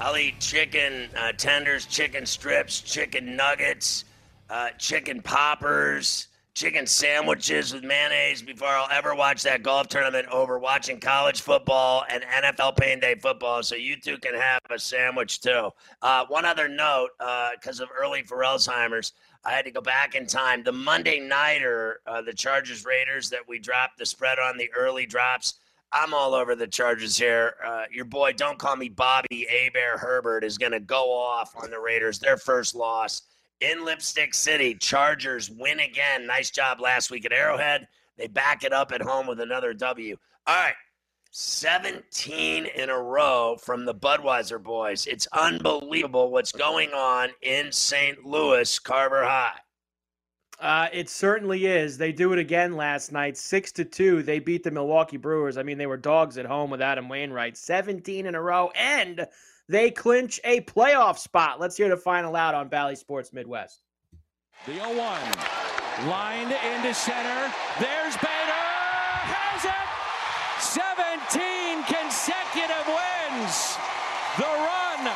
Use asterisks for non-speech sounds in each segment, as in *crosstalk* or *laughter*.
I'll eat chicken uh, tenders, chicken strips, chicken nuggets, uh, chicken poppers, chicken sandwiches with mayonnaise before I'll ever watch that golf tournament over watching college football and NFL Pain Day football. So you two can have a sandwich too. Uh, one other note because of early for Alzheimer's. I had to go back in time. The Monday nighter, uh, the Chargers Raiders that we dropped the spread on the early drops. I'm all over the Chargers here. Uh, your boy, don't call me Bobby Abear Herbert, is going to go off on the Raiders. Their first loss in Lipstick City. Chargers win again. Nice job last week at Arrowhead. They back it up at home with another W. All right. 17 in a row from the Budweiser boys. It's unbelievable what's going on in St. Louis, Carver High. Uh, it certainly is. They do it again last night, six to two. They beat the Milwaukee Brewers. I mean, they were dogs at home with Adam Wainwright, seventeen in a row, and they clinch a playoff spot. Let's hear the final out on Bally Sports Midwest. The 0 1 lined into center. There's Bader. Has it. 17 consecutive wins. The run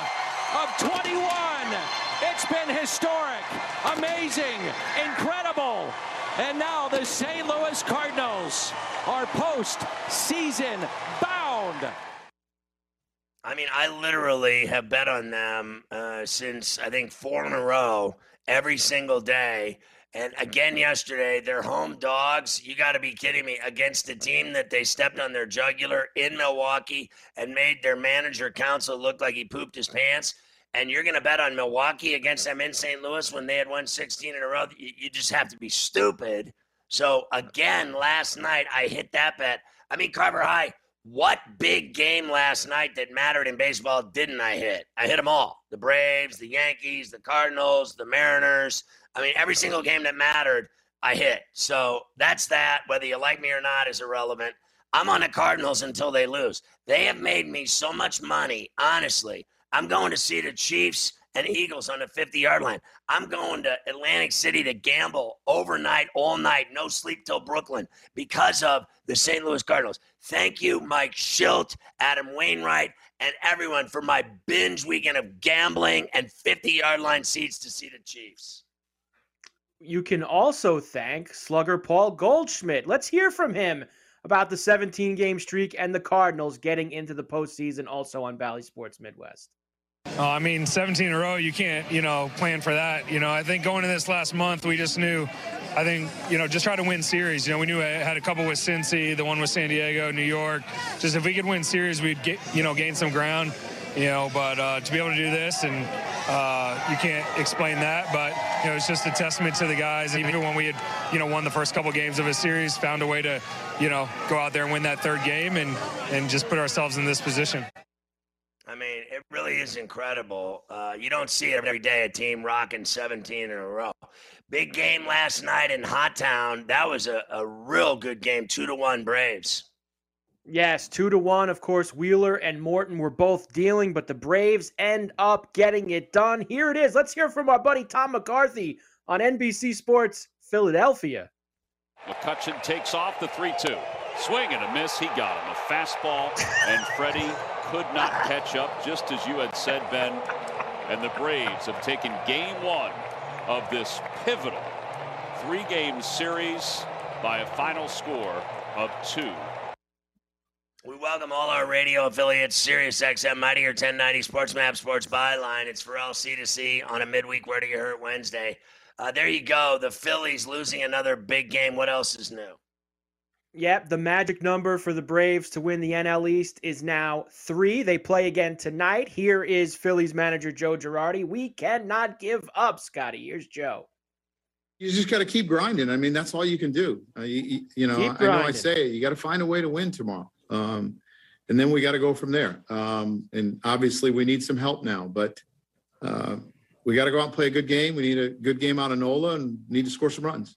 of 21. It's been historic, amazing, incredible. And now the St. Louis Cardinals are post-season bound. I mean, I literally have bet on them uh, since I think four in a row, every single day. And again yesterday, they're home dogs. You got to be kidding me. Against a team that they stepped on their jugular in Milwaukee and made their manager Counsell look like he pooped his pants. And you're going to bet on Milwaukee against them in St. Louis when they had won 16 in a row. You, you just have to be stupid. So again, last night I hit that bet. I mean, Carver High, what big game last night that mattered in baseball didn't I hit? I hit them all the Braves, the Yankees, the Cardinals, the Mariners. I mean, every single game that mattered, I hit. So that's that. Whether you like me or not is irrelevant. I'm on the Cardinals until they lose. They have made me so much money, honestly. I'm going to see the Chiefs and Eagles on the 50 yard line. I'm going to Atlantic City to gamble overnight, all night, no sleep till Brooklyn because of the St. Louis Cardinals. Thank you, Mike Shildt, Adam Wainwright, and everyone for my binge weekend of gambling and 50 yard line seats to see the Chiefs. You can also thank slugger Paul Goldschmidt. Let's hear from him about the 17 game streak and the Cardinals getting into the postseason also on Bally Sports Midwest. Oh, I mean, 17 in a row, you can't, you know, plan for that. You know, I think going into this last month, we just knew, I think, you know, just try to win series. You know, we knew I had a couple with Cincy, the one with San Diego, New York. Just if we could win series, we'd get, you know, gain some ground. You know, but uh, to be able to do this, and uh, you can't explain that, but you know, it's just a testament to the guys. Even when we had, you know, won the first couple games of a series, found a way to, you know, go out there and win that third game, and and just put ourselves in this position. I mean, it really is incredible. Uh, you don't see it every day, a team rocking 17 in a row. Big game last night in Hot Town. That was a, a real good game, two to one Braves. Yes, two to one. Of course, Wheeler and Morton were both dealing, but the Braves end up getting it done. Here it is. Let's hear from our buddy Tom McCarthy on NBC Sports Philadelphia. McCutcheon takes off the 3 2. Swing and a miss. He got him. A fastball, and Freddie could not catch up, just as you had said, Ben. And the Braves have taken game one of this pivotal three game series by a final score of two. We welcome all our radio affiliates, Sirius XM, Mightier 1090, Sports Map, Sports Byline. It's for C2C on a midweek Where Do You Hurt Wednesday. Uh, there you go. The Phillies losing another big game. What else is new? Yep, the magic number for the Braves to win the NL East is now three. They play again tonight. Here is Phillies manager Joe Girardi. We cannot give up, Scotty. Here's Joe. You just got to keep grinding. I mean, that's all you can do. Uh, you, you, know, I know I say you got to find a way to win tomorrow. Um, and then we got to go from there. Um, and obviously, we need some help now, but uh, we got to go out and play a good game. We need a good game out of Nola and need to score some runs.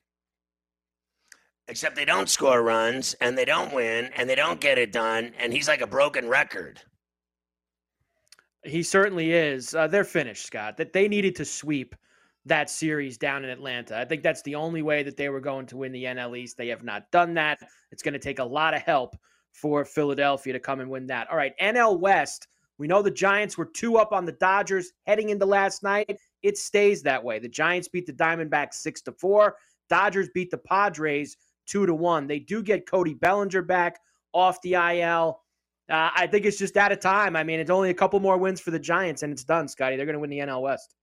Except they don't score runs and they don't win and they don't get it done. And he's like a broken record. He certainly is. Uh, they're finished, Scott. That they needed to sweep that series down in Atlanta. I think that's the only way that they were going to win the NL East. They have not done that. It's going to take a lot of help for Philadelphia to come and win that. All right, NL West. We know the Giants were two up on the Dodgers heading into last night. It stays that way. The Giants beat the Diamondbacks six to four. Dodgers beat the Padres two to one. They do get Cody Bellinger back off the IL. Uh, I think it's just out of time. I mean, it's only a couple more wins for the Giants, and it's done, Scotty. They're going to win the NL West.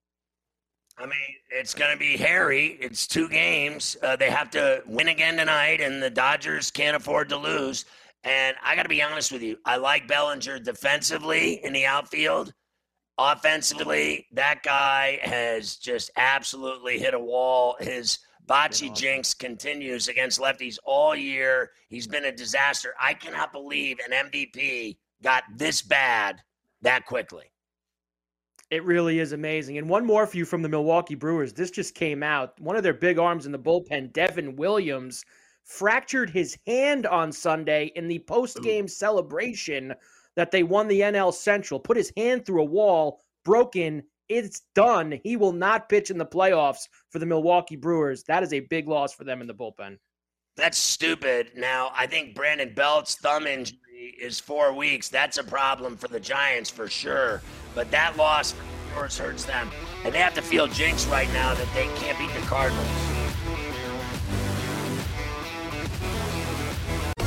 I mean, it's going to be hairy. It's two games. Uh, they have to win again tonight, and the Dodgers can't afford to lose. And I got to be honest with you. I like Bellinger defensively in the outfield. Offensively, that guy has just absolutely hit a wall. His bocce awesome. jinx continues against lefties all year. He's been a disaster. I cannot believe an MVP got this bad that quickly. It really is amazing. And one more for you from the Milwaukee Brewers. This just came out. One of their big arms in the bullpen, Devin Williams, fractured his hand on Sunday in the post-game celebration that they won the NL Central. Put his hand through a wall, broken. It's done. He will not pitch in the playoffs for the Milwaukee Brewers. That is a big loss for them in the bullpen. That's stupid. Now, I think Brandon Belt's thumb injury is four weeks. That's a problem for the Giants for sure. But that loss for the Brewers hurts them. And they have to feel jinxed right now that they can't beat the Cardinals.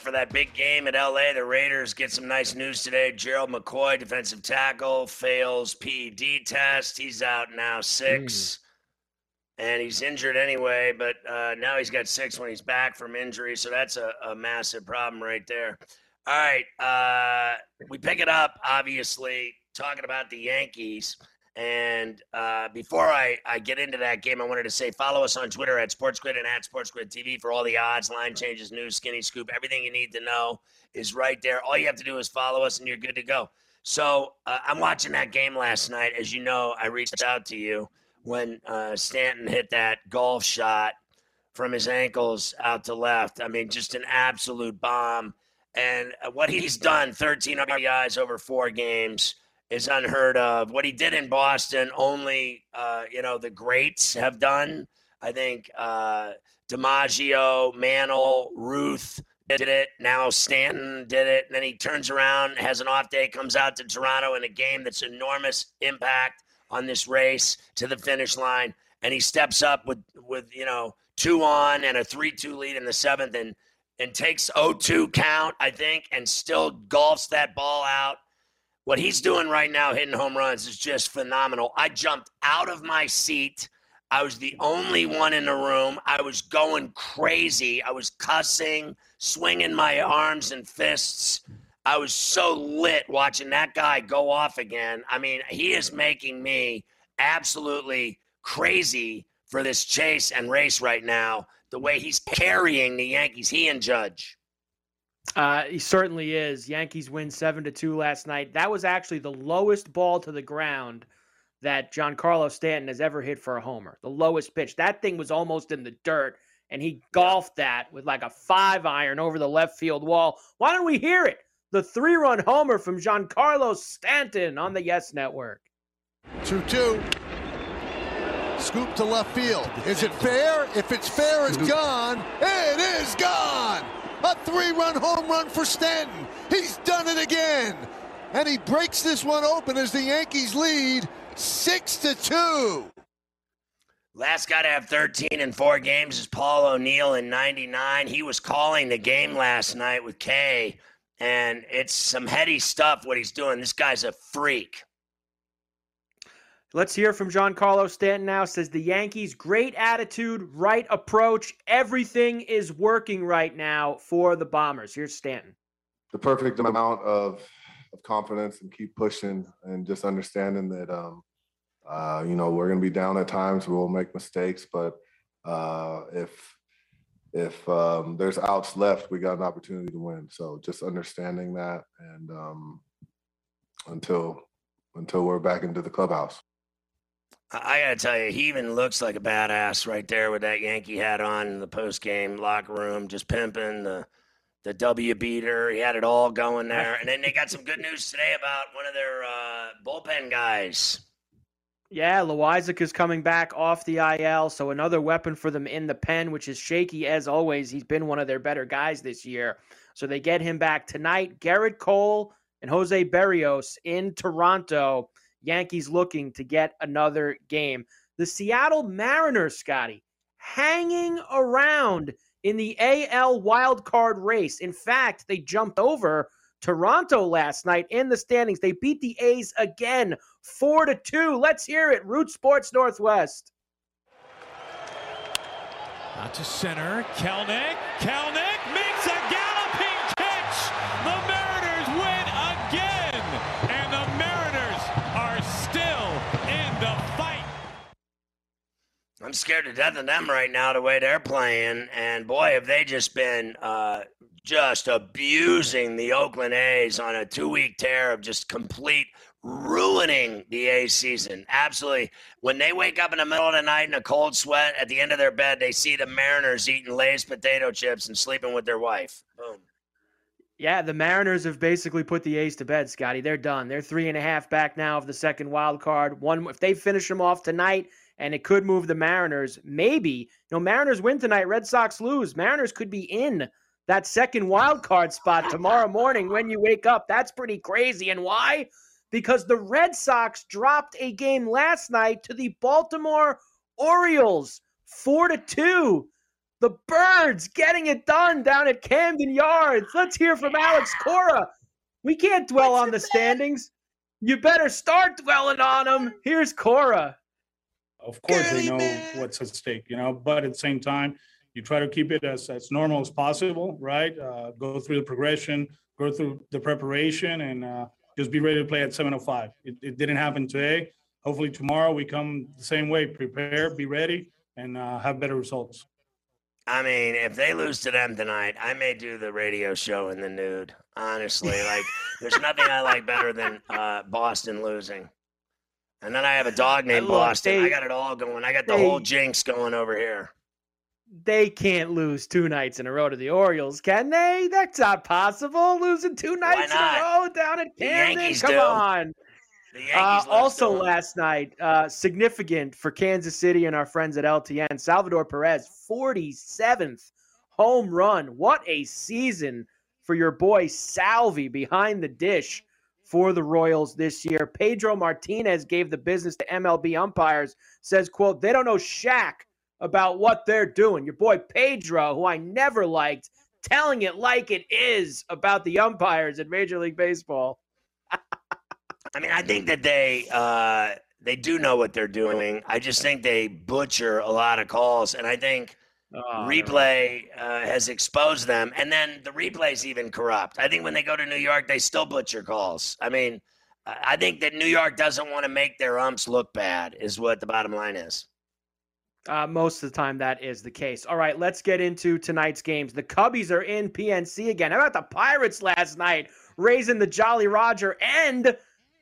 for that big game at LA. The Raiders get some nice news today. Gerald McCoy, defensive tackle, fails PED test. He's out now six. Mm. And he's injured anyway, but uh, now he's got six when he's back from injury. So that's a, a massive problem right there. All right. Uh, we pick it up, obviously, talking about the Yankees. And uh, before I, I get into that game, I wanted to say follow us on Twitter at SportsGrid and at SportsGrid TV for all the odds, line changes, news, skinny scoop. Everything you need to know is right there. All you have to do is follow us, and you're good to go. So uh, I'm watching that game last night. As you know, I reached out to you when uh, Stanton hit that golf shot from his ankles out to left. I mean, just an absolute bomb. And what he's done 13 RBIs over four games is unheard of. What he did in Boston, only uh, you know the greats have done. I think uh, DiMaggio, Mantle, Ruth did it. Now Stanton did it. And then he turns around, has an off day, comes out to Toronto in a game that's enormous impact on this race to the finish line, and he steps up with with you know two on and a three two lead in the seventh, and and takes 0-2 count, I think, and still golfs that ball out what he's doing right now, hitting home runs, is just phenomenal. I jumped out of my seat. I was the only one in the room. I was going crazy. I was cussing, swinging my arms and fists. I was so lit watching that guy go off again. I mean, he is making me absolutely crazy for this chase and race right now. The way he's carrying the Yankees, he and Judge. Uh, he certainly is. Yankees win seven to two last night. That was actually the lowest ball to the ground that Giancarlo Stanton has ever hit for a homer. The lowest pitch. That thing was almost in the dirt, and he golfed that with like a five iron over the left field wall. Why don't we hear it? The three run homer from Giancarlo Stanton on the Yes Network. 2 2. Scoop to left field. Is it fair? If it's fair, it's gone. It is gone. A three-run home run for Stanton. He's done it again. And he breaks this one open as the Yankees lead 6 to 2. Last guy to have 13 in four games is Paul O'Neill in 99. He was calling the game last night with Kay, and it's some heady stuff what he's doing. This guy's a freak. Let's hear from Giancarlo Stanton now. Says the Yankees, great attitude, right approach. Everything is working right now for the Bombers. Here's Stanton. The perfect amount of, of confidence and keep pushing and just understanding that, um, uh, you know, we're going to be down at times. We'll make mistakes, but uh, if if um, there's outs left, we got an opportunity to win. So just understanding that, and um, until until we're back into the clubhouse. I gotta tell you, he even looks like a badass right there with that Yankee hat on in the post game locker room, just pimping the the W beater. He had it all going there. And then they got some good news today about one of their uh, bullpen guys. Yeah, Loaisiga is coming back off the IL, so another weapon for them in the pen, which is shaky as always. He's been one of their better guys this year. So they get him back tonight. Gerrit Cole and Jose Berrios in Toronto. Yankees looking to get another game. The Seattle Mariners, Scotty, hanging around in the AL wildcard race. In fact, they jumped over Toronto last night in the standings. They beat the A's again, four to two. Let's hear it. Root Sports Northwest. Out to center. Kelenic. Kelenic I'm scared to death of them right now, the way they're playing. And boy, have they just been uh, just abusing the Oakland A's on a two week tear of just complete ruining the A's season. Absolutely. When they wake up in the middle of the night in a cold sweat at the end of their bed, they see the Mariners eating Lay's potato chips and sleeping with their wife. Boom. Yeah, the Mariners have basically put the A's to bed, Scotty. They're done. They're three and a half back now of the second wild card. One if they finish them off tonight, and it could move the Mariners. Maybe you know Mariners win tonight, Red Sox lose. Mariners could be in that second wild card spot tomorrow morning when you wake up. That's pretty crazy. And why? Because the Red Sox dropped a game last night to the Baltimore Orioles, four to two. The Birds getting it done down at Camden Yards. Let's hear from Alex Cora. We can't dwell What's on the standings. You better start dwelling on them. Here's Cora. Of course, they know what's at stake, you know, but at the same time, you try to keep it as, as normal as possible, right? Uh, go through the progression, go through the preparation, and uh, just be ready to play at 7:05. It, it didn't happen today. Hopefully, tomorrow we come the same way, prepare, be ready, and uh, have better results. I mean, if they lose to them tonight, I may do the radio show in the nude. Honestly, like there's nothing I like better than uh, Boston losing. And then I have a dog named Boston. They, I got it all going. I got the they, whole jinx going over here. They can't lose two nights in a row to the Orioles, can they? That's not possible. Losing two nights in a row down at Camden. Come do. on. Uh, also, last night, uh, significant for Kansas City and our friends at LTN, Salvador Perez, 47th home run. What a season for your boy Salvy behind the dish for the Royals this year. Pedro Martinez gave the business to MLB umpires, says, quote, they don't know Shaq about what they're doing. Your boy Pedro, who I never liked, telling it like it is about the umpires in Major League Baseball. *laughs* I mean, I think that they uh, they do know what they're doing. I just think they butcher a lot of calls, and I think oh, replay uh, has exposed them. And then the replay's even corrupt. I think when they go to New York, they still butcher calls. I mean, I think that New York doesn't want to make their umps look bad. Is what the bottom line is. Uh, most of the time, that is the case. All right, let's get into tonight's games. The Cubbies are in PNC again. How about the Pirates last night, raising the Jolly Roger and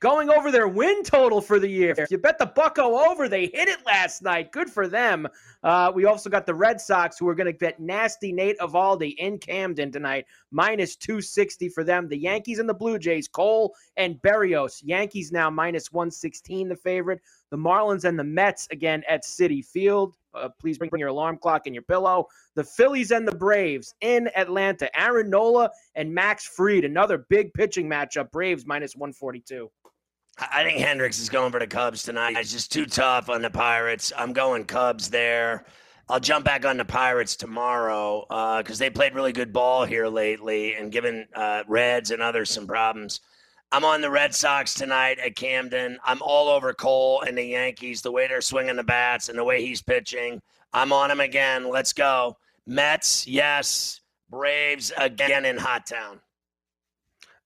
going over their win total for the year. If you bet the Bucko over, they hit it last night. Good for them. Uh, we also got the Red Sox who are going to bet nasty Nate Eovaldi in Camden tonight, minus 260 for them. The Yankees and the Blue Jays, Cole and Berrios. Yankees now minus 116, the favorite. The Marlins and the Mets again at Citi Field. Uh, please bring your alarm clock and your pillow. The Phillies and the Braves in Atlanta. Aaron Nola and Max Fried, another big pitching matchup. Braves minus 142. I think Hendricks is going for the Cubs tonight. It's just too tough on the Pirates. I'm going Cubs there. I'll jump back on the Pirates tomorrow because uh, they played really good ball here lately and given uh, Reds and others some problems. I'm on the Red Sox tonight at Camden. I'm all over Cole and the Yankees, the way they're swinging the bats and the way he's pitching. I'm on him again. Let's go. Mets, yes. Braves again in Hot Town.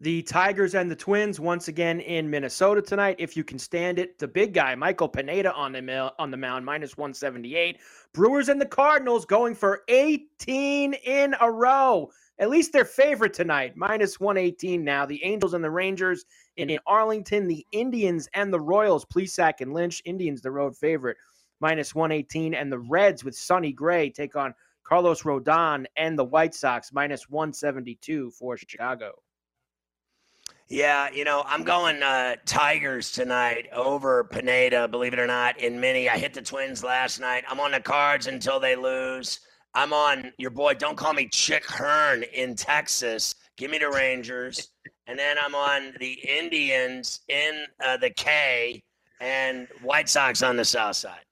The Tigers and the Twins once again in Minnesota tonight. If you can stand it, the big guy Michael Pineda on the on the mound minus 178. Brewers and the Cardinals going for 18 in a row. At least their favorite tonight, minus 118 now. The Angels and the Rangers in, in Arlington, the Indians and the Royals, Plesac and Lynch. Indians the road favorite, minus 118, and the Reds with Sonny Gray take on Carlos Rodon and the White Sox minus 172 for Chicago. Yeah, you know, I'm going uh, Tigers tonight over Pineda, believe it or not, in mini. I hit the Twins last night. I'm on the Cards until they lose. I'm on your boy, don't call me Chick Hearn in Texas. Give me the Rangers. and then I'm on the Indians in uh, the K and White Sox on the South Side.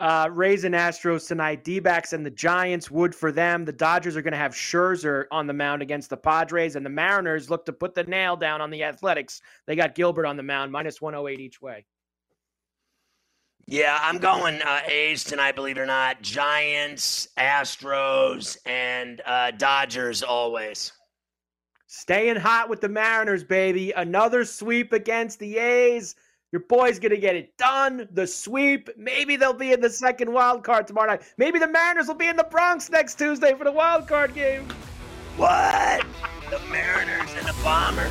Uh, Rays and Astros tonight. D backs and the Giants would for them. The Dodgers are going to have Scherzer on the mound against the Padres, and the Mariners look to put the nail down on the Athletics. They got Gilbert on the mound, minus 108 each way. Yeah, I'm going uh, A's tonight, believe it or not. Giants, Astros, and uh, Dodgers always. Staying hot with the Mariners, baby. Another sweep against the A's. Your boy's gonna get it done. The sweep. Maybe they'll be in the second wild card tomorrow night. Maybe the Mariners will be in the Bronx next Tuesday for the wild card game. What? the Mariners and the Bombers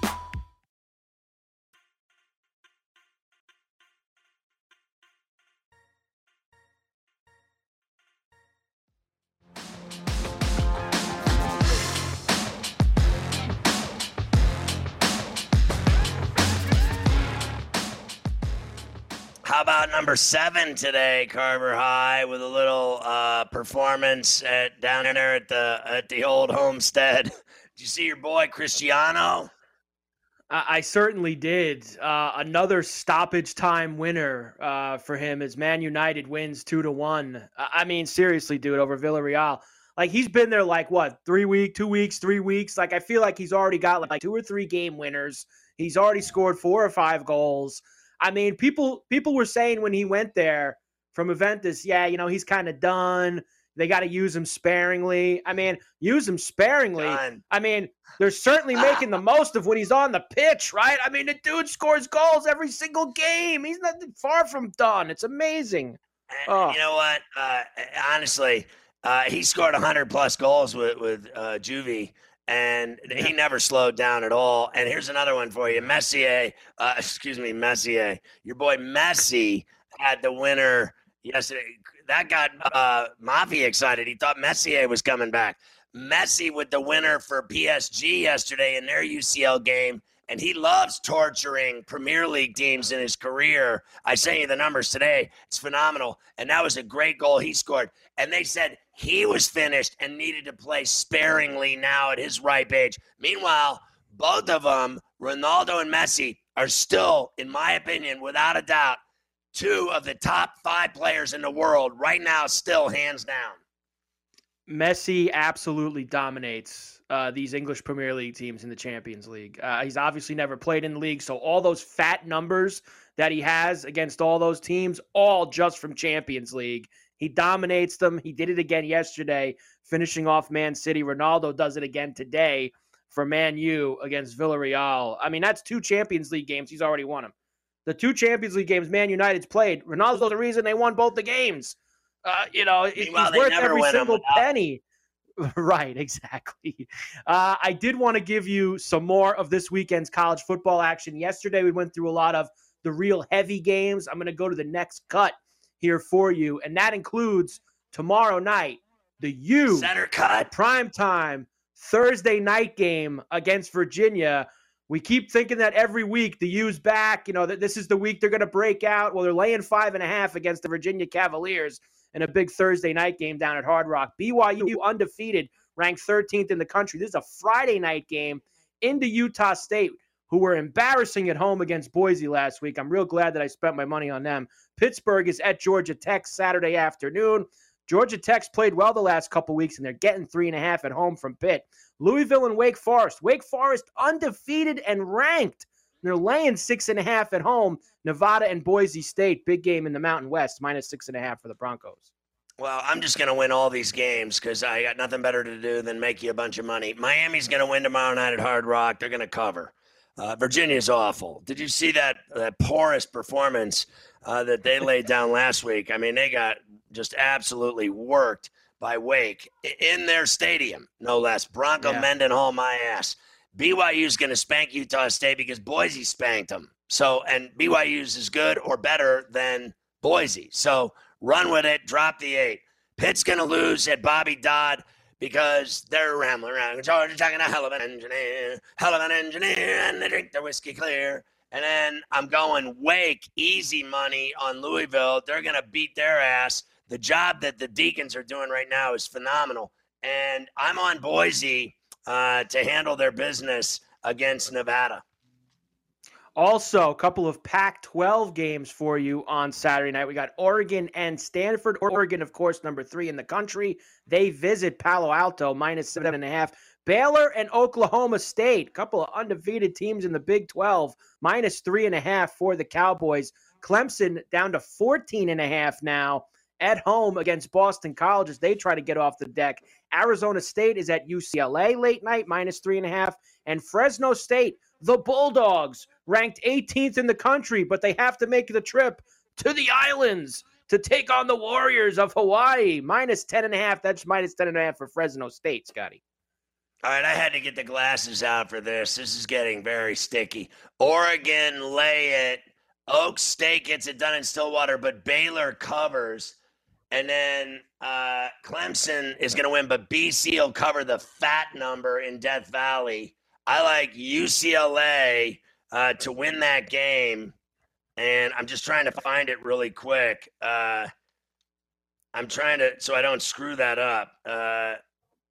How about number seven today, Carver High, with a little uh, performance at down there at the at the old homestead? *laughs* Did you see your boy Cristiano? I, I certainly did. Uh, another stoppage time winner uh, for him as Man United wins two to one. I mean, seriously, dude, over Villarreal. Like he's been there like what three week, two weeks, three weeks. Like I feel like he's already got like two or three game winners. He's already scored four or five goals. I mean, people people were saying when he went there from Juventus, yeah, you know, he's kind of done. They got to use him sparingly. I mean, use him sparingly. Done. I mean, they're certainly making the *laughs* most of when he's on the pitch, right? I mean, the dude scores goals every single game. He's not far from done. It's amazing. Oh. You know what? Uh, honestly, uh, he scored 100 plus goals with with uh, Juvie and he never slowed down at all. And here's another one for you, Messier. Uh, excuse me, Messier. Your boy Messi had the winner yesterday. That got uh, Mafia excited. He thought Messier was coming back. Messi with the winner for PSG yesterday in their UCL game. And he loves torturing Premier League teams in his career. I sent you the numbers today. It's phenomenal. And that was a great goal he scored. And they said he was finished and needed to play sparingly now at his ripe age. Meanwhile, both of them, Ronaldo and Messi, are still, in my opinion, without a doubt, two of the top five players in the world right now, still hands down. Messi absolutely dominates uh, these English Premier League teams in the Champions League. Uh, he's obviously never played in the league, so all those fat numbers that he has against all those teams, all just from Champions League. He dominates them. He did it again yesterday, finishing off Man City. Ronaldo does it again today for Man U against Villarreal. I mean, that's two Champions League games. He's already won them. The two Champions League games Man United's played, Ronaldo's the reason they won both the games. Uh, you know, he's worth every single penny. *laughs* right, exactly. Uh, I did want to give you some more of this weekend's college football action. Yesterday, we went through a lot of the real heavy games. I'm going to go to the next cut here for you, and that includes tomorrow night the U center cut prime time Thursday night game against Virginia. We keep thinking that every week the U's back. You know that this is the week they're going to break out. Well, they're laying five and a half against the Virginia Cavaliers in a big Thursday night game down at Hard Rock. BYU undefeated, ranked 13th in the country. This is a Friday night game into Utah State who were embarrassing at home against Boise last week. I'm real glad that I spent my money on them. Pittsburgh is at Georgia Tech Saturday afternoon. Georgia Tech's played well the last couple weeks, and they're getting three and a half at home from Pitt. Louisville and Wake Forest. Wake Forest undefeated and ranked. They're laying six and a half at home. Nevada and Boise State, big game in the Mountain West, minus six and a half for the Broncos. Well, I'm just going to win all these games because I got nothing better to do than make you a bunch of money. Miami's going to win tomorrow night at Hard Rock. They're going to cover. Uh, Virginia's awful. Did you see that that porous performance uh, that they laid down last week? I mean, they got just absolutely worked by Wake in their stadium, no less. Bronco yeah. Mendenhall, my ass. BYU's going to spank Utah State because Boise spanked them. So, and BYU's is good or better than Boise. So, run with it. Drop the eight. Pitt's going to lose at Bobby Dodd because they're rambling around. Georgia talking a hell of an engineer, hell of an engineer, and they drink their whiskey clear. And then I'm going Wake, easy money on Louisville. They're going to beat their ass. The job that the Deacons are doing right now is phenomenal. And I'm on Boise uh, to handle their business against Nevada. Also, a couple of Pac 12 games for you on Saturday night. We got Oregon and Stanford. Oregon, of course, number three in the country. They visit Palo Alto, minus seven and a half. Baylor and Oklahoma State, a couple of undefeated teams in the Big 12, minus three and a half for the Cowboys. Clemson down to 14 and a half now at home against Boston College as they try to get off the deck. Arizona State is at UCLA late night, minus three and a half. And Fresno State, the Bulldogs, ranked 18th in the country, but they have to make the trip to the islands to take on the Warriors of Hawaii. Minus 10 and a half. That's minus 10 and a half for Fresno State, Scotty. All right, I had to get the glasses out for this. This is getting very sticky. Oregon lay it. Oak State gets it done in Stillwater, but Baylor covers. And then uh, Clemson is going to win, but BC will cover the fat number in Death Valley. I like UCLA uh, to win that game, and I'm just trying to find it really quick. Uh, I'm trying to so I don't screw that up. Uh,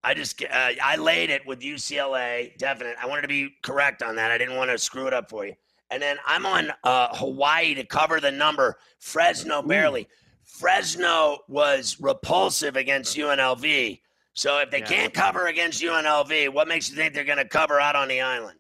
I just uh, I laid it with UCLA, definite. I wanted to be correct on that. I didn't want to screw it up for you. And then I'm on uh, Hawaii to cover the number. Fresno barely. Ooh. Fresno was repulsive against UNLV. So if they yeah. can't cover against UNLV, what makes you think they're going to cover out on the island?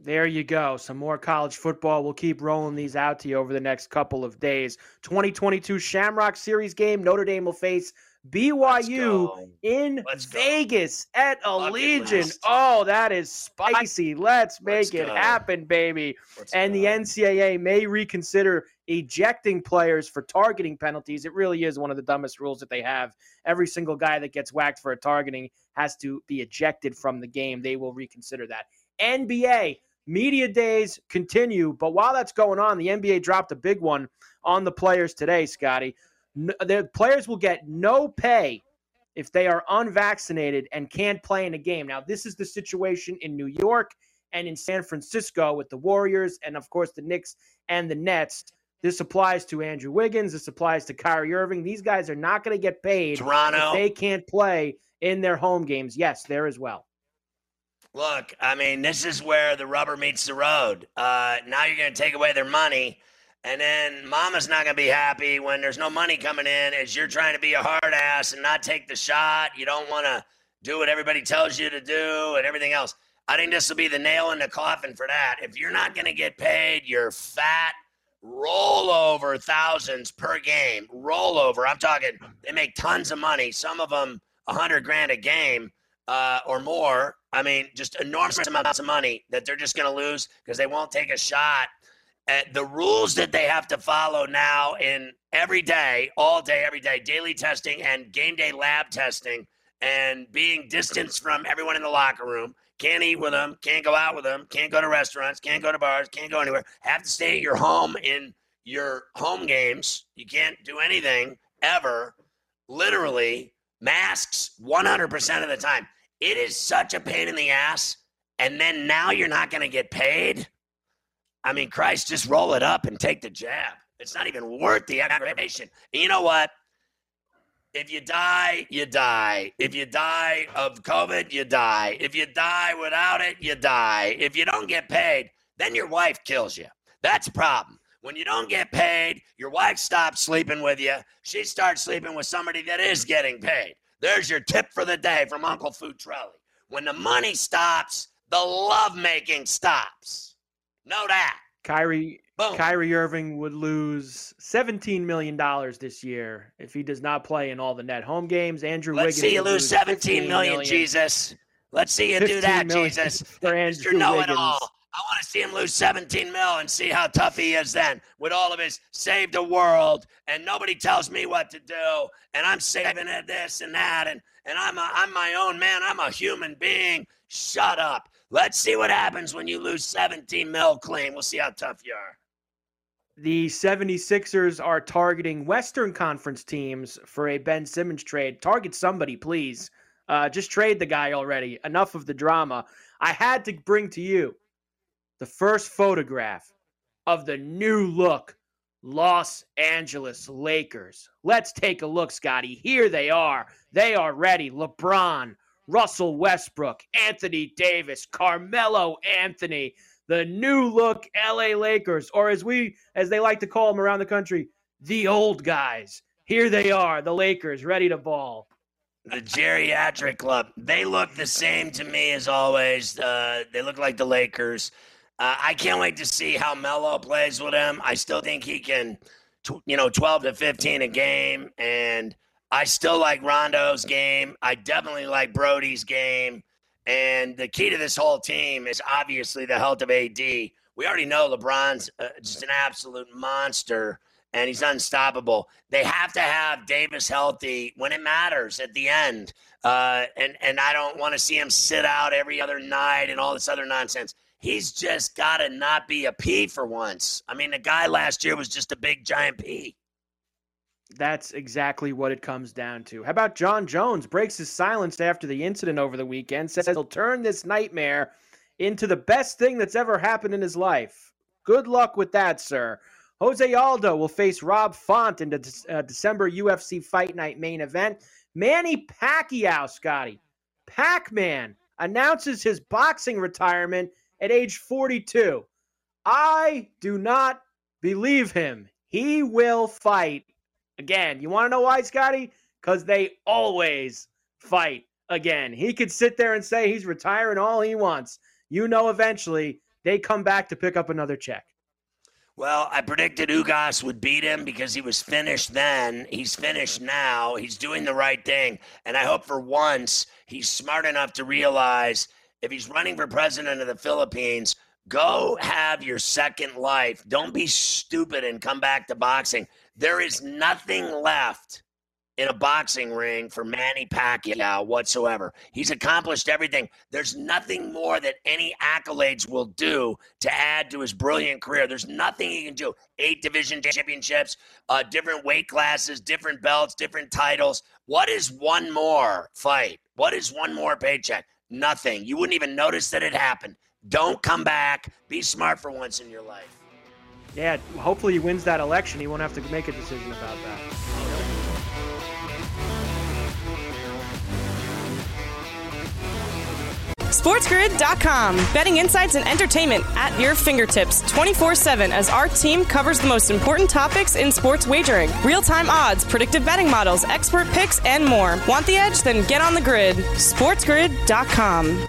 There you go. Some more college football. We'll keep rolling these out to you over the next couple of days. 2022 Shamrock Series game. Notre Dame will face BYU in Vegas at Allegiant. Oh, that is spicy. Let's make Let's it go. happen, baby. Let's and go. the NCAA may reconsider ejecting players for targeting penalties. It really is one of the dumbest rules that they have. Every single guy that gets whacked for a targeting has to be ejected from the game. They will reconsider that. NBA media days continue, but while that's going on, the NBA dropped a big one on the players today, Scotty the players will get no pay if they are unvaccinated and can't play in a game. Now, this is the situation in New York and in San Francisco with the Warriors and, of course, the Knicks and the Nets. This applies to Andrew Wiggins. This applies to Kyrie Irving. These guys are not going to get paid Toronto. if they can't play in their home games. Yes, there as well. Look, I mean, this is where the rubber meets the road. Uh, now you're going to take away their money and then mama's not going to be happy when there's no money coming in as you're trying to be a hard ass and not take the shot. You don't want to do what everybody tells you to do and everything else. I think this will be the nail in the coffin for that. If you're not going to get paid your fat rollover thousands per game, rollover, I'm talking, they make tons of money. Some of them a hundred grand a game uh, or more. I mean, just enormous amounts of money that they're just going to lose because they won't take a shot uh, the rules that they have to follow now in every day, all day, every day, daily testing and game day lab testing, and being distanced from everyone in the locker room. Can't eat with them, can't go out with them, can't go to restaurants, can't go to bars, can't go anywhere. Have to stay at your home in your home games. You can't do anything ever. Literally, masks 100% of the time. It is such a pain in the ass. And then now you're not going to get paid. I mean, Christ, just roll it up and take the jab. It's not even worth the aggravation. And you know what? If you die, you die. If you die of COVID, you die. If you die without it, you die. If you don't get paid, then your wife kills you. That's a problem. When you don't get paid, your wife stops sleeping with you. She starts sleeping with somebody that is getting paid. There's your tip for the day from Uncle Futrelli. When the money stops, the lovemaking stops. Know that. Kyrie Boom. Kyrie Irving would lose $17 million this year if he does not play in all the net home games. Andrew Let's Wiggins see you lose 17 million, million, Jesus. Let's see you do that, Jesus. *laughs* For Andrew Know Wiggins. It all. I want to see him lose 17 mil and see how tough he is then with all of his save the world and nobody tells me what to do and I'm saving it this and that and and I'm a, I'm my own man. I'm a human being. Shut up. Let's see what happens when you lose 17 mil clean. We'll see how tough you are. The 76ers are targeting Western Conference teams for a Ben Simmons trade. Target somebody, please. Uh, just trade the guy already. Enough of the drama. I had to bring to you the first photograph of the new look Los Angeles Lakers. Let's take a look, Scotty. Here they are. They are ready. LeBron, Russell Westbrook, Anthony Davis, Carmelo Anthony, the new look LA Lakers, or as we as they like to call them around the country, the old guys. Here they are, the Lakers, ready to ball. The geriatric club. They look the same to me as always. Uh, they look like the Lakers. Uh, I can't wait to see how Melo plays with him. I still think he can, you know, 12 to 15 a game. And I still like Rondo's game. I definitely like Brody's game. And the key to this whole team is obviously the health of AD. We already know LeBron's uh, just an absolute monster and he's unstoppable. They have to have Davis healthy when it matters at the end. Uh, and, and I don't want to see him sit out every other night and all this other nonsense. He's just got to not be a P for once. I mean, the guy last year was just a big giant P. That's exactly what it comes down to. How about Jon Jones breaks his silence after the incident over the weekend, says he'll turn this nightmare into the best thing that's ever happened in his life. Good luck with that, sir. Jose Aldo will face Rob Font in the uh, December UFC Fight Night main event. Manny Pacquiao, Scotty, Pac Man, announces his boxing retirement at age 42. I do not believe him. He will fight again. You want to know why, Scotty? Because they always fight again. He could sit there and say he's retiring all he wants. You know, eventually they come back to pick up another check. Well, I predicted Ugas would beat him because he was finished then. He's finished now. He's doing the right thing. And I hope for once he's smart enough to realize if he's running for president of the Philippines, go have your second life. Don't be stupid and come back to boxing. There is nothing left in a boxing ring for Manny Pacquiao whatsoever. He's accomplished everything. There's nothing more that any accolades will do to add to his brilliant career. There's nothing he can do. Eight division championships, uh, different weight classes, different belts, different titles. What is one more fight? What is one more paycheck? Nothing. You wouldn't even notice that it happened. Don't come back. Be smart for once in your life. Yeah, hopefully he wins that election. He won't have to make a decision about that. SportsGrid.com. Betting insights and entertainment at your fingertips 24 7 as our team covers the most important topics in sports wagering real time odds, predictive betting models, expert picks, and more. Want the edge? Then get on the grid. SportsGrid.com.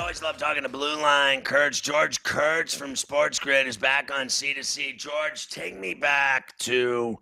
Always love talking to Blue Line. Kurtz, George Kurtz from Sports Grid is back on C2C. George, take me back to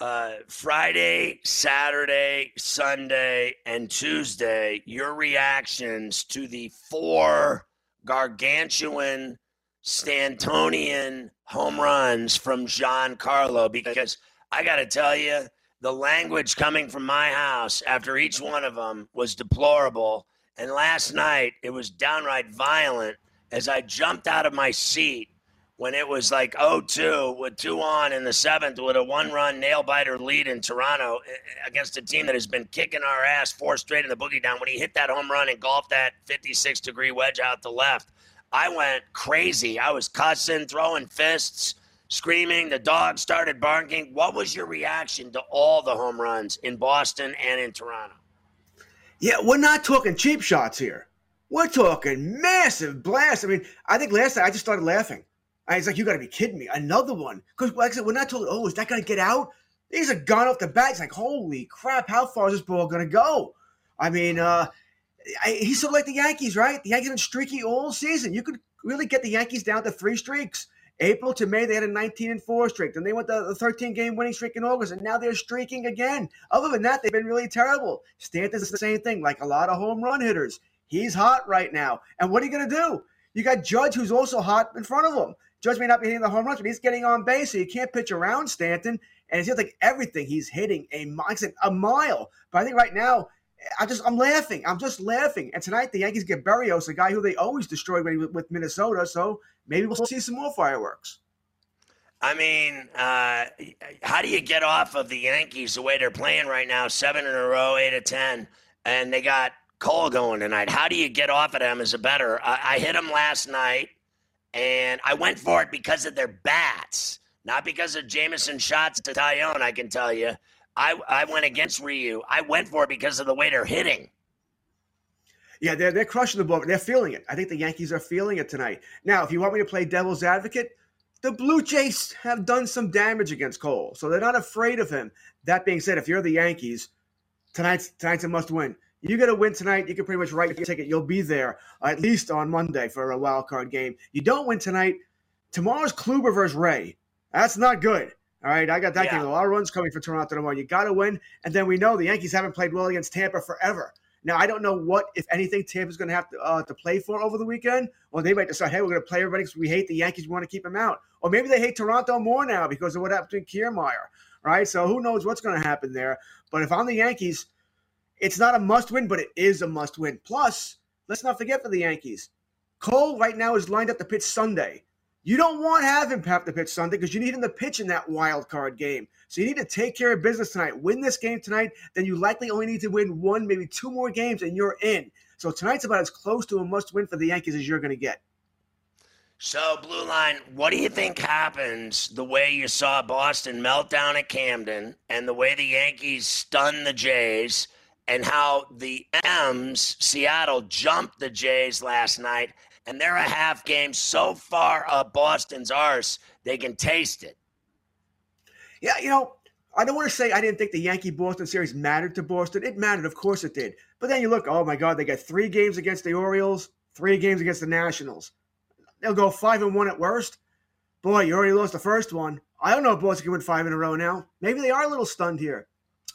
uh, Friday, Saturday, Sunday, and Tuesday. Your reactions to the four gargantuan Stantonian home runs from Giancarlo because I got to tell you, the language coming from my house after each one of them was deplorable. And last night, it was downright violent as I jumped out of my seat when it was like 0-2 with two on in the seventh with a one-run nail-biter lead in Toronto against a team that has been kicking our ass four straight in the boogie down. When he hit that home run and golfed that 56-degree wedge out the left, I went crazy. I was cussing, throwing fists, screaming. The dog started barking. What was your reaction to all the home runs in Boston and in Toronto? Yeah, we're not talking cheap shots here. We're talking massive blast. I mean, I think last night I just started laughing. I was like, you got to be kidding me. Another one. Because, like I said, we're not talking, oh, is that going to get out? These are gone off the bat. It's like, holy crap, how far is this ball going to go? I mean, uh, I, he's sort of like the Yankees, right? The Yankees have been streaky all season. You could really get the Yankees down to three streaks. April to May, they had a 19 and 4 streak. Then they went the 13 game winning streak in August, and now they're streaking again. Other than that, they've been really terrible. Stanton's the same thing, like a lot of home run hitters. He's hot right now. And what are you going to do? You got Judge, who's also hot in front of him. Judge may not be hitting the home runs, but he's getting on base, so you can't pitch around Stanton. And it seems like everything he's hitting a, a mile. But I think right now, I just I'm laughing. I'm just laughing. And tonight the Yankees get Berrios, a guy who they always destroyed was with Minnesota. So maybe we'll see some more fireworks. I mean, uh, how do you get off of the Yankees the way they're playing right now? Seven in a row, eight of ten, and they got Cole going tonight. How do you get off of them as a bettor? I, I hit them last night, and I went for it because of their bats, not because of Jameson shots to Taillon. I can tell you. I, I went against Ryu. I went for it because of the way they're hitting. Yeah, they're, they're crushing the ball. They're feeling it. I think the Yankees are feeling it tonight. Now, if you want me to play devil's advocate, the Blue Jays have done some damage against Cole, so they're not afraid of him. That being said, if you're the Yankees, tonight's tonight's a must win. You get a win tonight, you can pretty much write your ticket. You'll be there at least on Monday for a wild card game. You don't win tonight. Tomorrow's Kluber versus Ray. That's not good. All right, I got that yeah. game. A lot of runs coming for Toronto tomorrow. You got to win, and then we know the Yankees haven't played well against Tampa forever. Now I don't know what, if anything, Tampa's going to have to uh, to play for over the weekend, or they might decide, hey, we're going to play everybody because we hate the Yankees, we want to keep them out, or maybe they hate Toronto more now because of what happened to Kiermaier, right? So who knows what's going to happen there? But if I'm the Yankees, it's not a must-win, but it is a must-win. Plus, let's not forget for the Yankees, Cole right now is lined up to pitch Sunday. You don't want to have him have to pitch Sunday because you need him to pitch in that wild card game. So you need to take care of business tonight. Win this game tonight, then you likely only need to win one, maybe two more games, and you're in. So tonight's about as close to a must win for the Yankees as you're going to get. So, Blue Line, what do you think happens the way you saw Boston melt down at Camden and the way the Yankees stun the Jays and how the M's, Seattle, jumped the Jays last night and they're a half game so far up Boston's arse, they can taste it. Yeah, you know, I don't want to say I didn't think the Yankee Boston series mattered to Boston. It mattered, of course it did. But then you look, oh my God, they got three games against the Orioles, three games against the Nationals. They'll go five and one at worst. Boy, you already lost the first one. I don't know if Boston can win five in a row now. Maybe they are a little stunned here.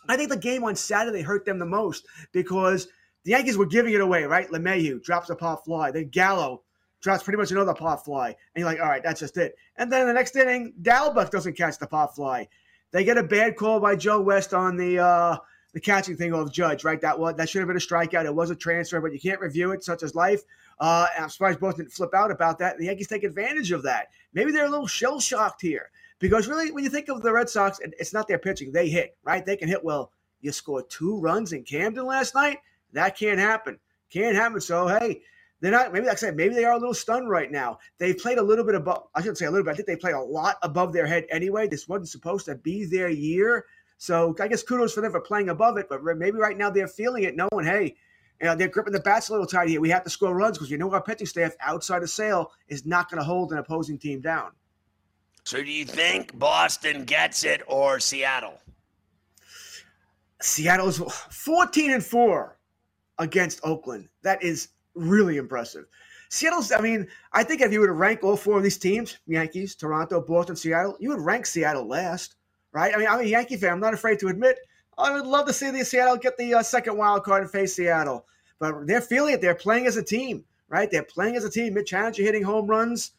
I think the game on Saturday hurt them the most because – the Yankees were giving it away, right? LeMahieu drops a pop fly. Then Gallo drops pretty much another pop fly. And you're like, all right, that's just it. And then the next inning, Dalbec doesn't catch the pop fly. They get a bad call by Joe West on the uh, the catching thing of Judge, right? That was that should have been a strikeout. It was a transfer, but you can't review it, such as life. Uh, I'm surprised both didn't flip out about that. The Yankees take advantage of that. Maybe they're a little shell shocked here because really, when you think of the Red Sox, it's not their pitching; they hit, right? They can hit well. You scored two runs in Camden last night. That can't happen. Can't happen. So, hey, they're not maybe like I said, maybe they are a little stunned right now. They've played a little bit above I shouldn't say a little bit, I think they played a lot above their head anyway. This wasn't supposed to be their year. So I guess kudos for them for playing above it, but maybe right now they're feeling it, knowing, hey, you know, they're gripping the bats a little tight here. We have to score runs because you know our pitching staff outside of Sale is not going to hold an opposing team down. So do you think Boston gets it or Seattle? Seattle's 14 and 4 against Oakland. That is really impressive. Seattle's, I mean, I think if you were to rank all four of these teams, Yankees, Toronto, Boston, Seattle, you would rank Seattle last, right? I mean, I'm a Yankee fan. I'm not afraid to admit I would love to see the Seattle get the uh, second wild card and face Seattle. But they're feeling it. They're playing as a team, right? They're playing as a team. Mitch Haniger hitting home runs.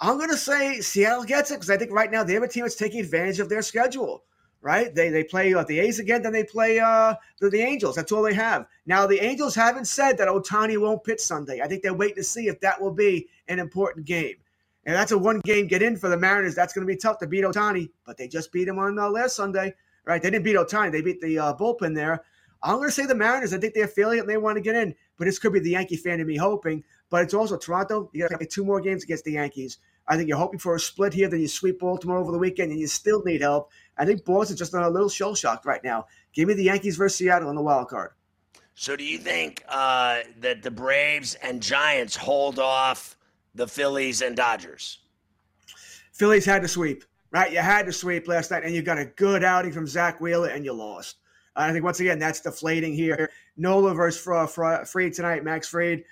I'm going to say Seattle gets it because I think right now they have a team that's taking advantage of their schedule right? They they play uh, the A's again, then they play uh, the, the Angels. That's all they have. Now the Angels haven't said that Ohtani won't pitch Sunday. I think they're waiting to see if that will be an important game. And that's a one game get in for the Mariners. That's going to be tough to beat Ohtani, but they just beat him on uh, last Sunday, right? They didn't beat Ohtani. They beat the uh, bullpen there. I'm going to say the Mariners. I think they're feeling it and they want to get in, but this could be the Yankee fan in me hoping. But it's also Toronto. You got to play two more games against the Yankees. I think you're hoping for a split here, then you sweep Baltimore over the weekend, and you still need help. I think Boston's just on a little shell shocked right now. Give me the Yankees versus Seattle in the wild card. So, do you think uh, that the Braves and Giants hold off the Phillies and Dodgers? Phillies had to sweep, right? You had to sweep last night, and you got a good outing from Zack Wheeler, and you lost. I think once again that's deflating here. Nola versus Fried tonight, Max Fried.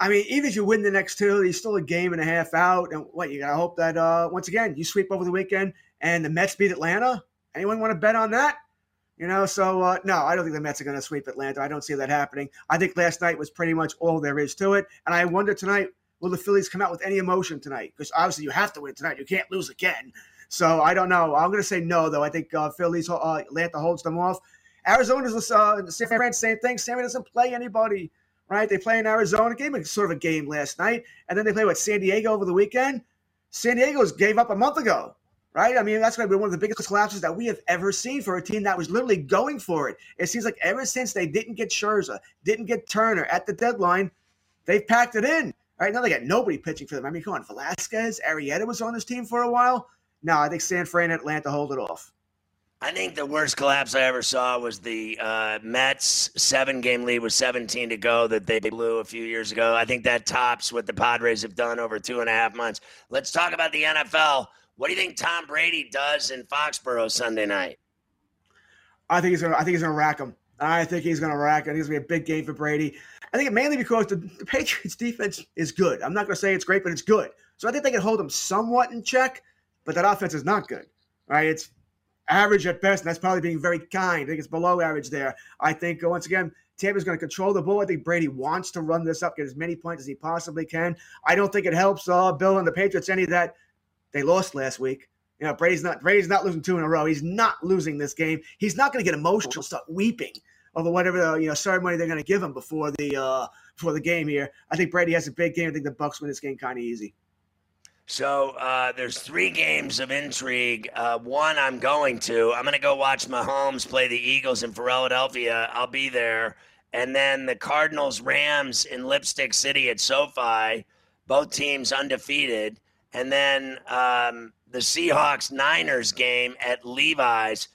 I mean, even if you win the next two, you're still a game and a half out. And what you gotta hope that uh, once again you sweep over the weekend and the Mets beat Atlanta. Anyone want to bet on that? You know, so uh, no, I don't think the Mets are going to sweep Atlanta. I don't see that happening. I think last night was pretty much all there is to it. And I wonder tonight, will the Phillies come out with any emotion tonight? Because obviously you have to win tonight. You can't lose again. So I don't know. I'm going to say no, though. I think uh, Phillies, uh, Atlanta holds them off. Arizona's uh, San Fran, same thing. Sammy doesn't play anybody right? They play in Arizona. Game a sort of a game last night, and then they play with San Diego over the weekend. San Diego's gave up a month ago, right? I mean, that's going to be one of the biggest collapses that we have ever seen for a team that was literally going for it. It seems like ever since they didn't get Scherzer, didn't get Turner at the deadline, they've packed it in. Right now, they got nobody pitching for them. I mean, come on, Velasquez, Arrieta was on this team for a while. No, I think San Fran and Atlanta hold it off. I think the worst collapse I ever saw was the uh, Mets seven game lead with 17 to go that they blew a few years ago. I think that tops what the Padres have done over two and a half months. Let's talk about the NFL. What do you think Tom Brady does in Foxborough Sunday night? I think he's gonna. I think he's gonna rack him. I think he's gonna rack. I think it's gonna be a big game for Brady. I think mainly because the, the Patriots defense is good. I'm not gonna say it's great, but it's good. So I think they can hold him somewhat in check. But that offense is not good. Right? It's average at best. And that's probably being very kind. I think it's below average there. I think, uh, once again, Tampa's going to control the ball. I think Brady wants to run this up, get as many points as he possibly can. I don't think it helps uh, Bill and the Patriots any that they lost last week. You know, Brady's not Brady's not losing two in a row. He's not losing this game. He's not going to get emotional, start weeping over whatever you know ceremony they're going to give him before the uh, before the game here. I think Brady has a big game. I think the Bucks win this game kind of easy. So uh, there's three games of intrigue. Uh, one I'm going to. I'm going to go watch Mahomes play the Eagles in Philadelphia. I'll be there. And then the Cardinals Rams in Lipstick City at SoFi. Both teams undefeated. And then um, the Seahawks Niners game at Levi's.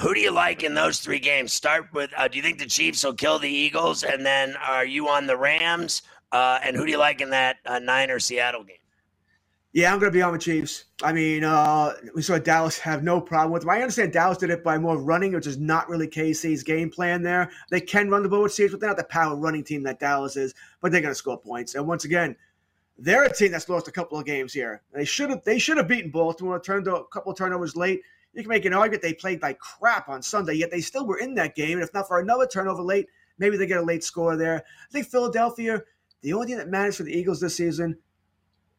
Who do you like in those three games? Start with uh, do you think the Chiefs will kill the Eagles? And then are you on the Rams? Uh, and who do you like in that uh, Niners Seattle game? Yeah, I'm going to be on the Chiefs. I mean, uh, we saw Dallas have no problem with them. I understand Dallas did it by more running, which is not really KC's game plan there. They can run the ball with Chiefs, but they're not the power running team that Dallas is, but they're going to score points. And once again, they're a team that's lost a couple of games here. They should have they should have beaten Baltimore, turned a couple of turnovers late. You can make an argument they played like crap on Sunday, yet they still were in that game. And if not for another turnover late, maybe they get a late score there. I think Philadelphia, the only thing that matters for the Eagles this season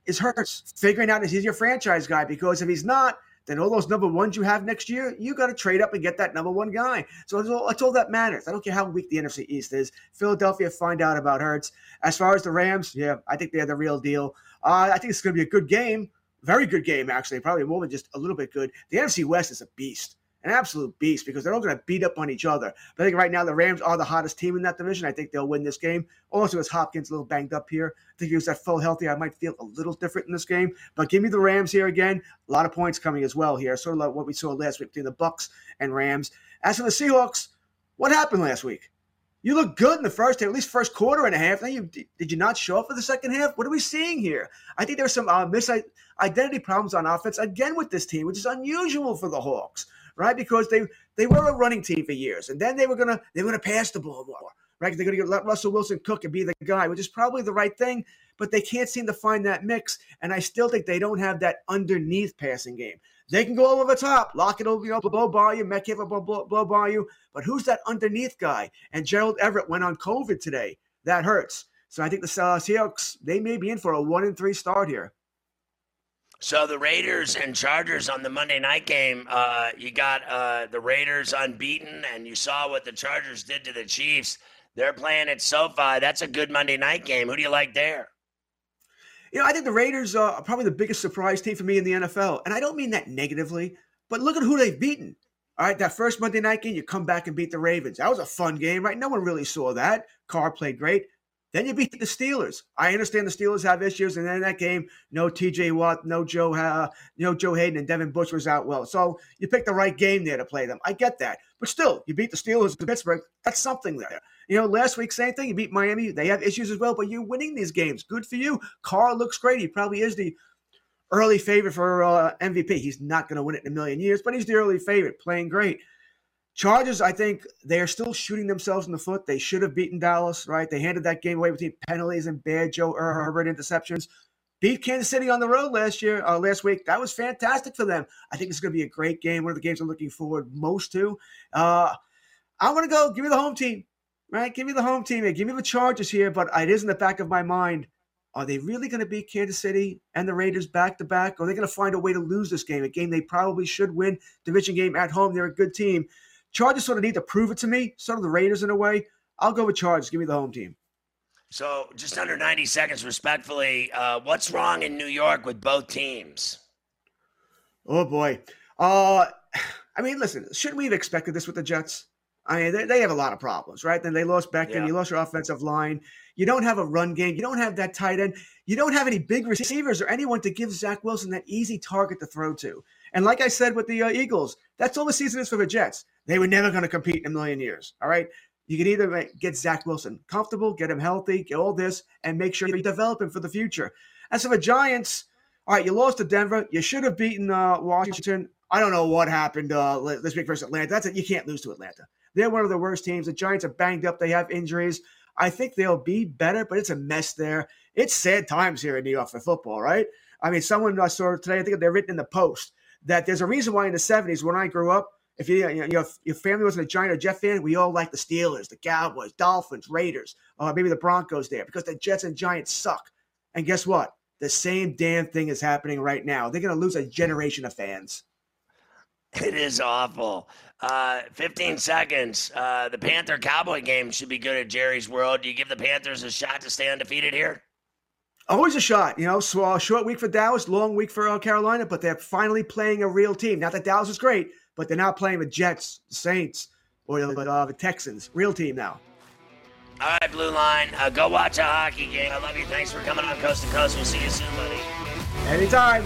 is Hurts figuring out if he's your franchise guy because if he's not, then all those number ones you have next year, you got to trade up and get that number one guy. So that's all, all, that matters. I don't care how weak the NFC East is. Philadelphia find out about Hurts. As far as the Rams, yeah, I think they're the real deal. Uh, I think it's going to be a good game, very good game actually, probably more than just a little bit good. The NFC West is a beast. An absolute beast because they're all going to beat up on each other. But I think right now the Rams are the hottest team in that division. I think they'll win this game. Also, as Hopkins a little banged up here, I think he was that full healthy. I might feel a little different in this game. But give me the Rams here again. A lot of points coming as well here, sort of like what we saw last week between the Bucks and Rams. As for the Seahawks, what happened last week? You look good in the first half, at least first quarter and a half. Then you did you not show up for the second half? What are we seeing here? I think there's some uh, misidentity problems on offense again with this team, which is unusual for the Hawks right? Because they they were a running team for years, and then they were gonna they were gonna pass the ball more, right? They're gonna let Russell Wilson cook and be the guy, which is probably the right thing, but they can't seem to find that mix, and I still think they don't have that underneath passing game. They can go all over the top, lock it over, you know, blow by you, Metcalf blow, blow, blow by you, but who's that underneath guy? And Gerald Everett went on COVID today. That hurts. So I think the Seahawks they may be in for a one and three start here. So the Raiders and Chargers on the Monday night game, uh, you got uh, the Raiders unbeaten, and you saw what the Chargers did to the Chiefs. They're playing at SoFi. That's a good Monday night game. Who do you like there? You know, I think the Raiders are probably the biggest surprise team for me in the NFL, and I don't mean that negatively, but look at who they've beaten. All right, that first Monday night game, you come back and beat the Ravens. That was a fun game, right? No one really saw that. Carr played great. Then you beat the Steelers. I understand the Steelers have issues, and then in that game, no T.J. Watt, no Joe, uh, no Joe Haden, and Devin Bush was out well. So you picked the right game there to play them. I get that, but still, you beat the Steelers in Pittsburgh. That's something there. You know, last week same thing. You beat Miami. They have issues as well, but you're winning these games. Good for you. Carr looks great. He probably is the early favorite for uh, MVP. He's not going to win it in a million years, but he's the early favorite, playing great. Chargers, I think they are still shooting themselves in the foot. They should have beaten Dallas, right? They handed that game away between penalties and bad Joe Herbert interceptions. Beat Kansas City on the road last year, uh, last week. That was fantastic for them. I think it's going to be a great game. One of the games I'm looking forward most to. Uh, I want to go. Give me the home team, right? Give me the home team. Give me the Chargers here. But it is in the back of my mind. Are they really going to beat Kansas City and the Raiders back to back? Are they going to find a way to lose this game? A game they probably should win. Division game at home. They're a good team. Chargers sort of need to prove it to me. Sort of the Raiders in a way. I'll go with Chargers. Give me the home team. So, just under 90 seconds, respectfully, uh, what's wrong in New York with both teams? Oh, boy. Uh, *sighs* I mean, listen, shouldn't we have expected this with the Jets? I mean, they, they have a lot of problems, right? Then they lost Beckham. Yeah. You lost your offensive line. You don't have a run game. You don't have that tight end. You don't have any big receivers or anyone to give Zach Wilson that easy target to throw to. And like I said with the uh, Eagles, that's all the season is for the Jets. They were never going to compete in a million years. All right. You can either get Zach Wilson comfortable, get him healthy, get all this, and make sure you develop him for the future. As for the Giants, all right, you lost to Denver. You should have beaten uh, Washington. I don't know what happened uh, this week versus Atlanta. That's. You can't lose to Atlanta. They're one of the worst teams. The Giants are banged up. They have injuries. I think they'll be better, but it's a mess there. It's sad times here in New York for football, right? I mean, someone I saw today, I think they're written in the post that there's a reason why in the 70s when I grew up, if you, you know, your, family wasn't a Giant or Jet fan, we all liked the Steelers, the Cowboys, Dolphins, Raiders, uh, maybe the Broncos there because the Jets and Giants suck. And guess what? The same damn thing is happening right now. They're going to lose a generation of fans. It is awful. Uh, 15 seconds. Uh, the Panther Cowboy game should be good at Jerry's World. Do you give the Panthers a shot to stay undefeated here? Always a shot, you know. So uh, short week for Dallas, long week for uh, Carolina, but they're finally playing a real team. Not that Dallas is great, but they're not playing the Jets, Saints, or the, uh, the Texans. Real team now. All right, Blue Line, uh, go watch a hockey game. I love you. Thanks for coming on Coast to Coast. We'll see you soon, buddy. Anytime.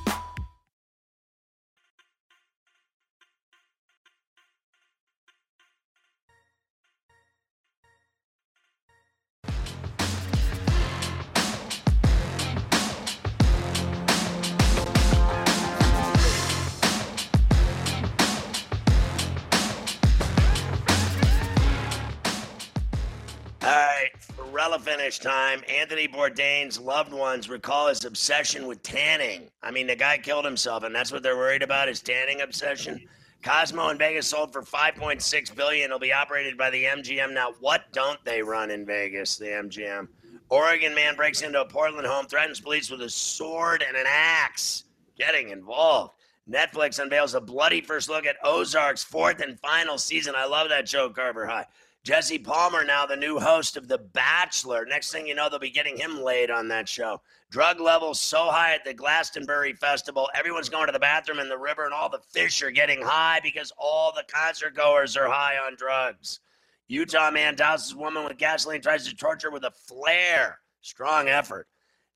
Finish time. Anthony Bourdain's loved ones recall his obsession with tanning. I mean, the guy killed himself, and that's what they're worried about his tanning obsession. Cosmo in Vegas sold for 5.6 billion. It'll be operated by the MGM. Now, what don't they run in Vegas? The MGM. Oregon man breaks into a Portland home, threatens police with a sword and an axe. Getting involved. Netflix unveils a bloody first look at Ozark's fourth and final season. I love that show, Carver High. Jesse Palmer, now the new host of The Bachelor. Next thing you know, they'll be getting him laid on that show. Drug levels so high at the Glastonbury Festival, everyone's going to the bathroom in the river, and all the fish are getting high because all the concert goers are high on drugs. Utah man douses woman with gasoline, tries to torture with a flare. Strong effort.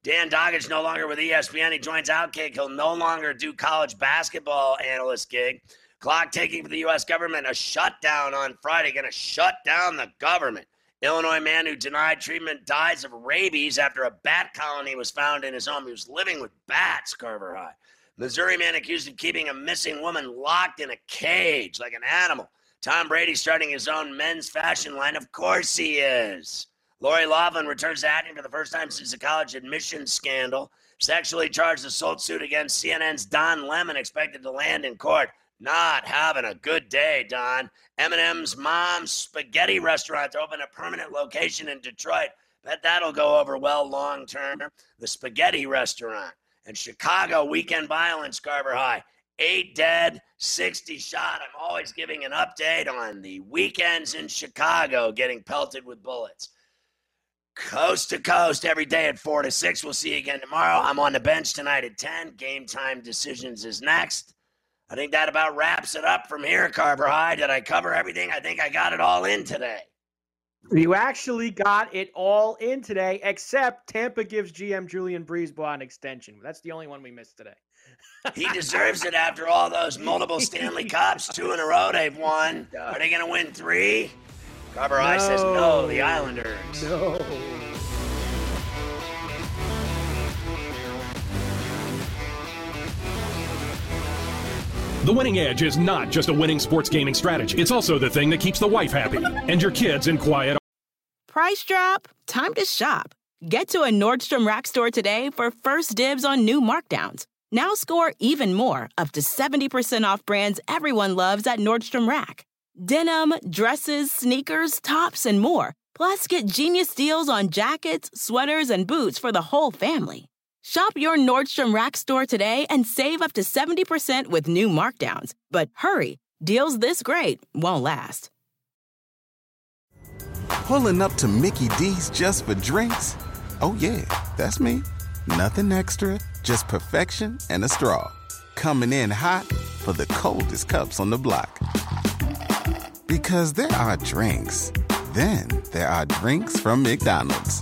Dan Dakich no longer with ESPN. He joins Outkick. He'll no longer do college basketball analyst gig. Clock taking for the U.S. government. A shutdown on Friday. Going to shut down the government. Illinois man who denied treatment dies of rabies after a bat colony was found in his home. He was living with bats, Carver High. Missouri man accused of keeping a missing woman locked in a cage like an animal. Tom Brady starting his own men's fashion line. Of course he is. Lori Loughlin returns to acting for the first time since the college admissions scandal. Sexually charged assault suit against CNN's Don Lemon expected to land in court. Not having a good day, Don. Eminem's mom's spaghetti restaurant opened a permanent location in Detroit. Bet that'll go over well long term. The spaghetti restaurant. And Chicago weekend violence, Carver High. Eight dead, 60 shot. I'm always giving an update on the weekends in Chicago getting pelted with bullets. Coast to coast every day at 4 to 6. We'll see you again tomorrow. I'm on the bench tonight at 10. Game time decisions is next. I think that about wraps it up from here, Carver High. Did I cover everything? I think I got it all in today. You actually got it all in today, except Tampa gives GM Julien BriseBois an extension. That's the only one we missed today. he deserves it after all those multiple Stanley *laughs* Cups, two in a row they've won. Are they going to win three? Carver High says no, the Islanders. No. The winning edge is not just a winning sports gaming strategy. It's also the thing that keeps the wife happy and your kids in quiet. Price drop? Time to shop. Get to a Nordstrom Rack store today for first dibs on new markdowns. Now score even more, up to 70% off brands everyone loves at Nordstrom Rack. Denim, dresses, sneakers, tops, and more. Plus, get genius deals on jackets, sweaters, and boots for the whole family. Shop your Nordstrom Rack store today and save up to 70% with new markdowns. But hurry, deals this great won't last. Pulling up to Mickey D's just for drinks? Oh, yeah, that's me. Nothing extra, just perfection and a straw. Coming in hot for the coldest cups on the block. Because there are drinks, then there are drinks from McDonald's.